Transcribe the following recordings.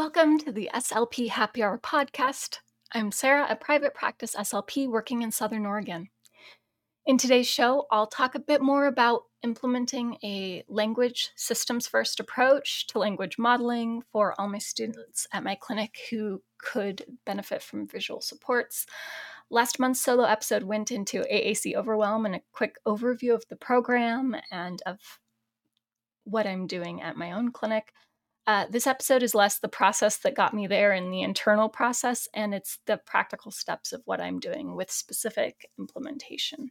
Welcome to the SLP Happy Hour podcast. I'm Sarah, a private practice SLP working in Southern Oregon. In today's show, I'll talk a bit more about implementing a language systems first approach to language modeling for all my students at my clinic who could benefit from visual supports. Last month's solo episode went into AAC overwhelm and a quick overview of the program and of what I'm doing at my own clinic. Uh, this episode is less the process that got me there and the internal process, and it's the practical steps of what I'm doing with specific implementation.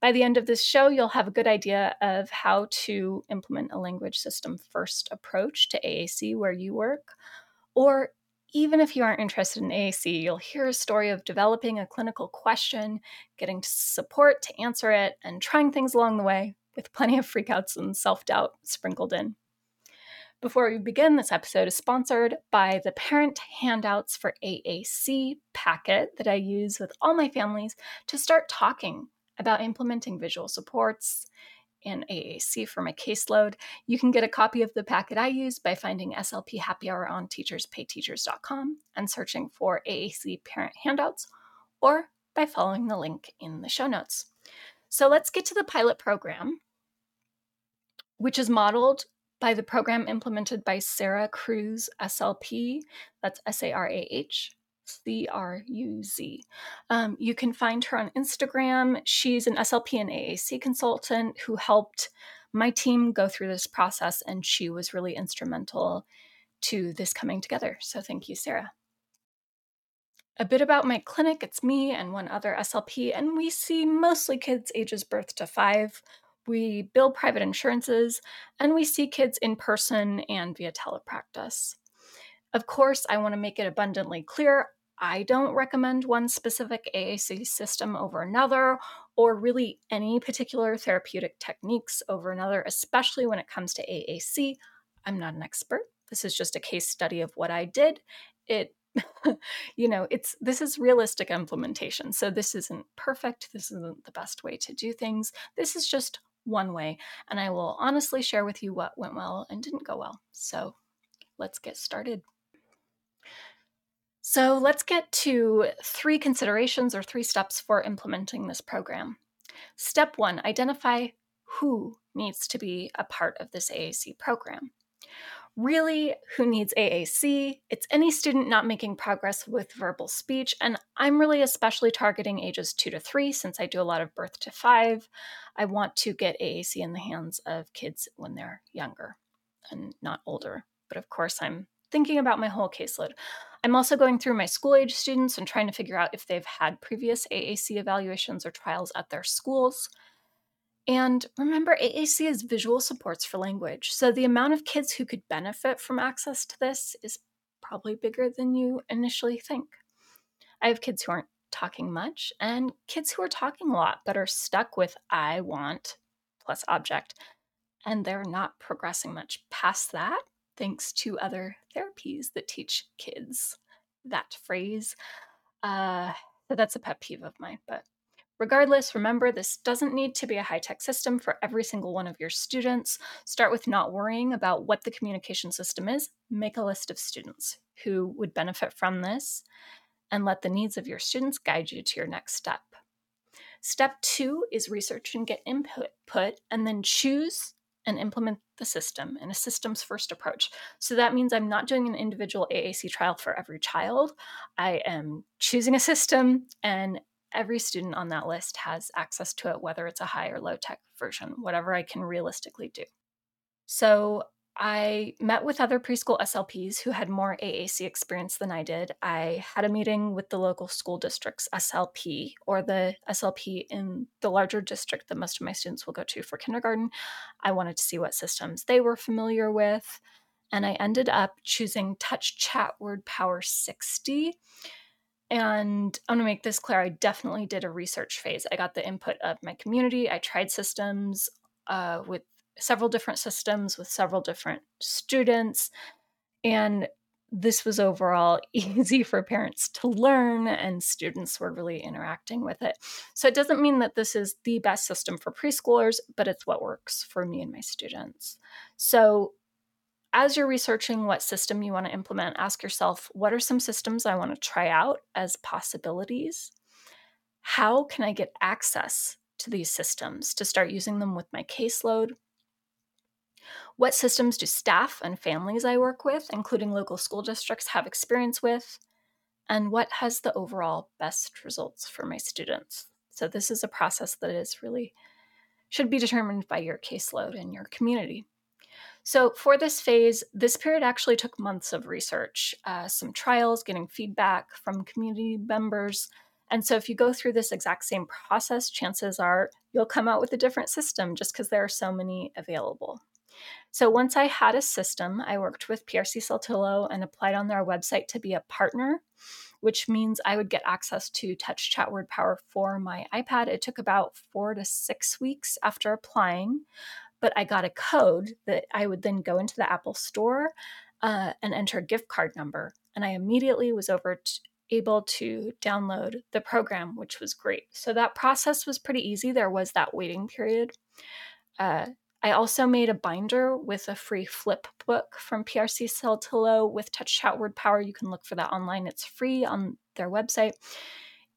By the end of this show, you'll have a good idea of how to implement a language system first approach to AAC where you work. Or even if you aren't interested in AAC, you'll hear a story of developing a clinical question, getting support to answer it, and trying things along the way with plenty of freakouts and self doubt sprinkled in. Before we begin, this episode is sponsored by the Parent Handouts for AAC packet that I use with all my families to start talking about implementing visual supports in AAC for my caseload. You can get a copy of the packet I use by finding SLP Happy Hour on teacherspayteachers.com and searching for AAC Parent Handouts, or by following the link in the show notes. So let's get to the pilot program, which is modeled by the program implemented by Sarah Cruz SLP. That's S A R A H C R U Z. Um, you can find her on Instagram. She's an SLP and AAC consultant who helped my team go through this process, and she was really instrumental to this coming together. So thank you, Sarah. A bit about my clinic it's me and one other SLP, and we see mostly kids ages birth to five we bill private insurances, and we see kids in person and via telepractice. Of course, I want to make it abundantly clear I don't recommend one specific AAC system over another, or really any particular therapeutic techniques over another, especially when it comes to AAC. I'm not an expert. This is just a case study of what I did. It you know it's this is realistic implementation so this isn't perfect this isn't the best way to do things this is just one way, and I will honestly share with you what went well and didn't go well. So let's get started. So let's get to three considerations or three steps for implementing this program. Step one identify who needs to be a part of this AAC program. Really, who needs AAC? It's any student not making progress with verbal speech, and I'm really especially targeting ages two to three since I do a lot of birth to five. I want to get AAC in the hands of kids when they're younger and not older. But of course, I'm thinking about my whole caseload. I'm also going through my school age students and trying to figure out if they've had previous AAC evaluations or trials at their schools. And remember, AAC is visual supports for language. So the amount of kids who could benefit from access to this is probably bigger than you initially think. I have kids who aren't talking much and kids who are talking a lot but are stuck with I want plus object. And they're not progressing much past that thanks to other therapies that teach kids that phrase. Uh, so that's a pet peeve of mine, but Regardless, remember this doesn't need to be a high tech system for every single one of your students. Start with not worrying about what the communication system is. Make a list of students who would benefit from this and let the needs of your students guide you to your next step. Step two is research and get input, put, and then choose and implement the system in a systems first approach. So that means I'm not doing an individual AAC trial for every child. I am choosing a system and every student on that list has access to it, whether it's a high or low tech version, whatever I can realistically do. So I met with other preschool SLPs who had more AAC experience than I did. I had a meeting with the local school district's SLP or the SLP in the larger district that most of my students will go to for kindergarten. I wanted to see what systems they were familiar with. And I ended up choosing Touch Chat Word Power 60 and I'm gonna make this clear I definitely did a research phase. I got the input of my community. I tried systems uh, with several different systems with several different students. And this was overall easy for parents to learn, and students were really interacting with it. So it doesn't mean that this is the best system for preschoolers, but it's what works for me and my students. So as you're researching what system you want to implement, ask yourself what are some systems I want to try out as possibilities? How can I get access to these systems to start using them with my caseload? What systems do staff and families I work with, including local school districts, have experience with? And what has the overall best results for my students? So, this is a process that is really should be determined by your caseload and your community. So, for this phase, this period actually took months of research, uh, some trials, getting feedback from community members. And so, if you go through this exact same process, chances are you'll come out with a different system just because there are so many available. So, once I had a system, I worked with PRC Saltillo and applied on their website to be a partner, which means I would get access to Touch Chat Word Power for my iPad. It took about four to six weeks after applying but I got a code that I would then go into the Apple Store uh, and enter a gift card number. And I immediately was over to, able to download the program, which was great. So that process was pretty easy. There was that waiting period. Uh, I also made a binder with a free flip book from PRC Saltillo with Touch Chat Word Power. You can look for that online. It's free on their website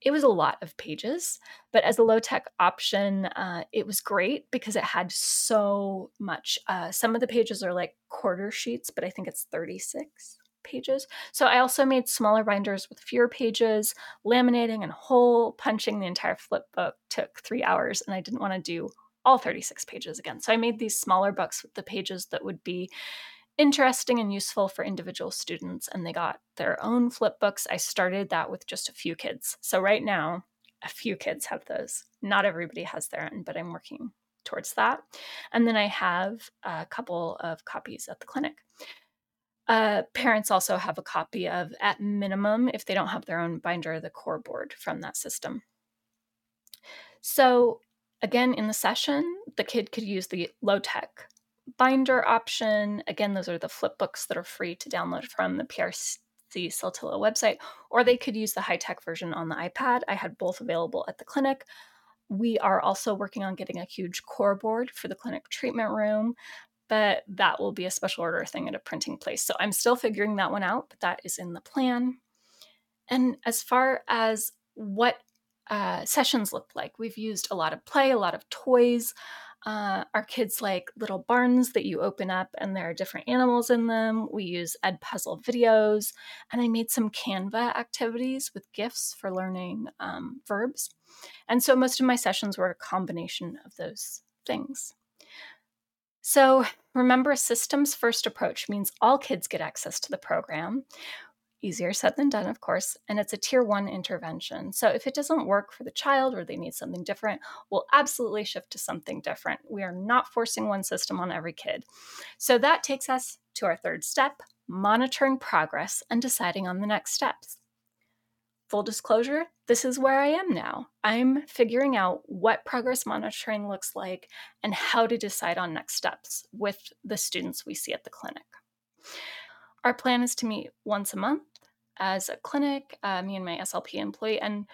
it was a lot of pages, but as a low tech option, uh, it was great because it had so much. Uh, some of the pages are like quarter sheets, but I think it's 36 pages. So I also made smaller binders with fewer pages. Laminating and hole punching the entire flip book took three hours, and I didn't want to do all 36 pages again. So I made these smaller books with the pages that would be interesting and useful for individual students, and they got their own flip books. I started that with just a few kids. So, right now, a few kids have those. Not everybody has their own, but I'm working towards that. And then I have a couple of copies at the clinic. Uh, parents also have a copy of, at minimum, if they don't have their own binder, the core board from that system. So, again, in the session, the kid could use the low tech binder option. Again, those are the flip books that are free to download from the PRC Saltillo website, or they could use the high tech version on the iPad. I had both available at the clinic. We are also working on getting a huge core board for the clinic treatment room, but that will be a special order thing at a printing place. So I'm still figuring that one out, but that is in the plan. And as far as what uh, sessions look like, we've used a lot of play, a lot of toys. Uh, our kids like little barns that you open up and there are different animals in them. We use Ed Puzzle videos, and I made some Canva activities with GIFs for learning um, verbs. And so most of my sessions were a combination of those things. So remember, a systems first approach means all kids get access to the program. Easier said than done, of course, and it's a tier one intervention. So if it doesn't work for the child or they need something different, we'll absolutely shift to something different. We are not forcing one system on every kid. So that takes us to our third step monitoring progress and deciding on the next steps. Full disclosure, this is where I am now. I'm figuring out what progress monitoring looks like and how to decide on next steps with the students we see at the clinic. Our plan is to meet once a month as a clinic, uh, me and my SLP employee, and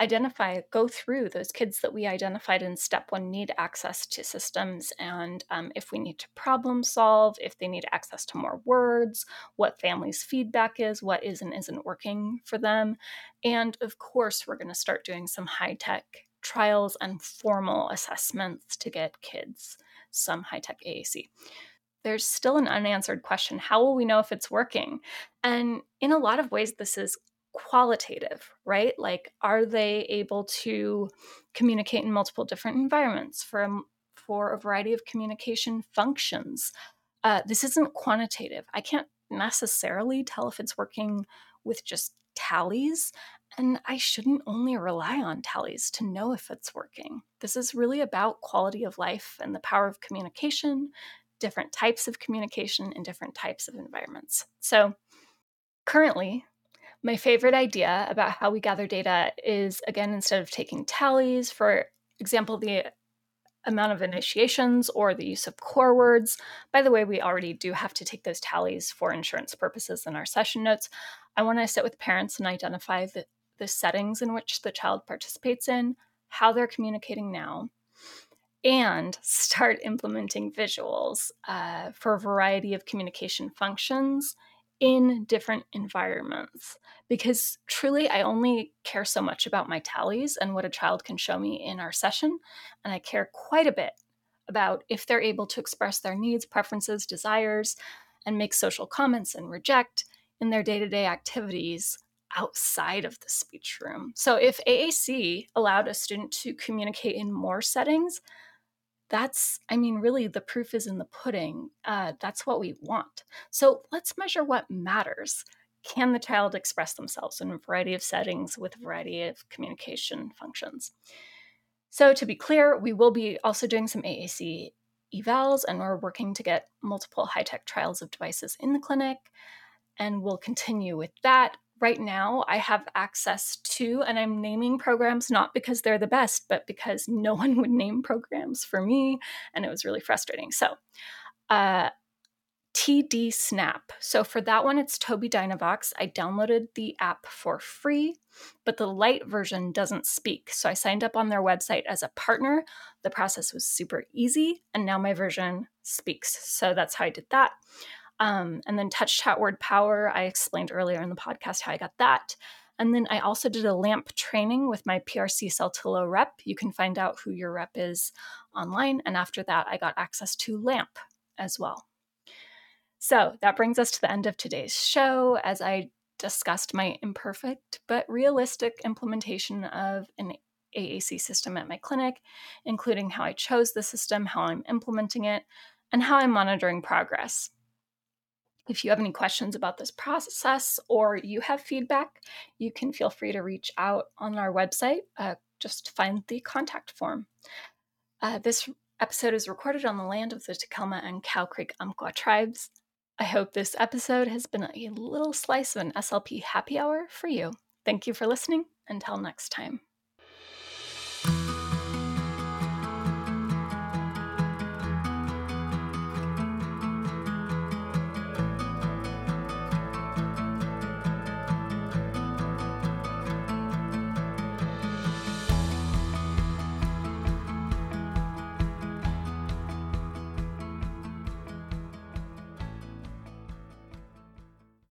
identify, go through those kids that we identified in step one need access to systems, and um, if we need to problem solve, if they need access to more words, what families' feedback is, what is and isn't working for them. And of course, we're going to start doing some high tech trials and formal assessments to get kids some high tech AAC there's still an unanswered question how will we know if it's working? And in a lot of ways, this is qualitative, right? Like, are they able to communicate in multiple different environments for a, for a variety of communication functions? Uh, this isn't quantitative. I can't necessarily tell if it's working with just tallies, and I shouldn't only rely on tallies to know if it's working. This is really about quality of life and the power of communication different types of communication in different types of environments. So, currently, my favorite idea about how we gather data is again, instead of taking tallies, for example, the amount of initiations or the use of core words. By the way, we already do have to take those tallies for insurance purposes in our session notes. I want to sit with parents and identify the, the settings in which the child participates in, how they're communicating now, and start implementing visuals uh, for a variety of communication functions in different environments. Because truly, I only care so much about my tallies and what a child can show me in our session. And I care quite a bit about if they're able to express their needs, preferences, desires, and make social comments and reject in their day to day activities outside of the speech room. So, if AAC allowed a student to communicate in more settings, that's, I mean, really the proof is in the pudding. Uh, that's what we want. So, let's measure what matters. Can the child express themselves in a variety of settings with a variety of communication functions? So, to be clear, we will be also doing some AAC evals, and we're working to get multiple high tech trials of devices in the clinic. And we'll continue with that. Right now, I have access to, and I'm naming programs not because they're the best, but because no one would name programs for me. And it was really frustrating. So, uh, TD Snap. So for that one, it's Tobii Dynavox. I downloaded the app for free, but the light version doesn't speak. So I signed up on their website as a partner. The process was super easy, and now my version speaks. So that's how I did that. Um, and then Touch Chat Word Power, I explained earlier in the podcast how I got that. And then I also did a LAMP training with my PRC Saltillo rep. You can find out who your rep is online. And after that, I got access to LAMP as well. So that brings us to the end of today's show as I discussed my imperfect but realistic implementation of an AAC system at my clinic, including how I chose the system, how I'm implementing it, and how I'm monitoring progress. If you have any questions about this process or you have feedback, you can feel free to reach out on our website. Uh, just find the contact form. Uh, this episode is recorded on the land of the Takelma and Cow Creek Umpqua tribes. I hope this episode has been a little slice of an SLP happy hour for you. Thank you for listening. Until next time.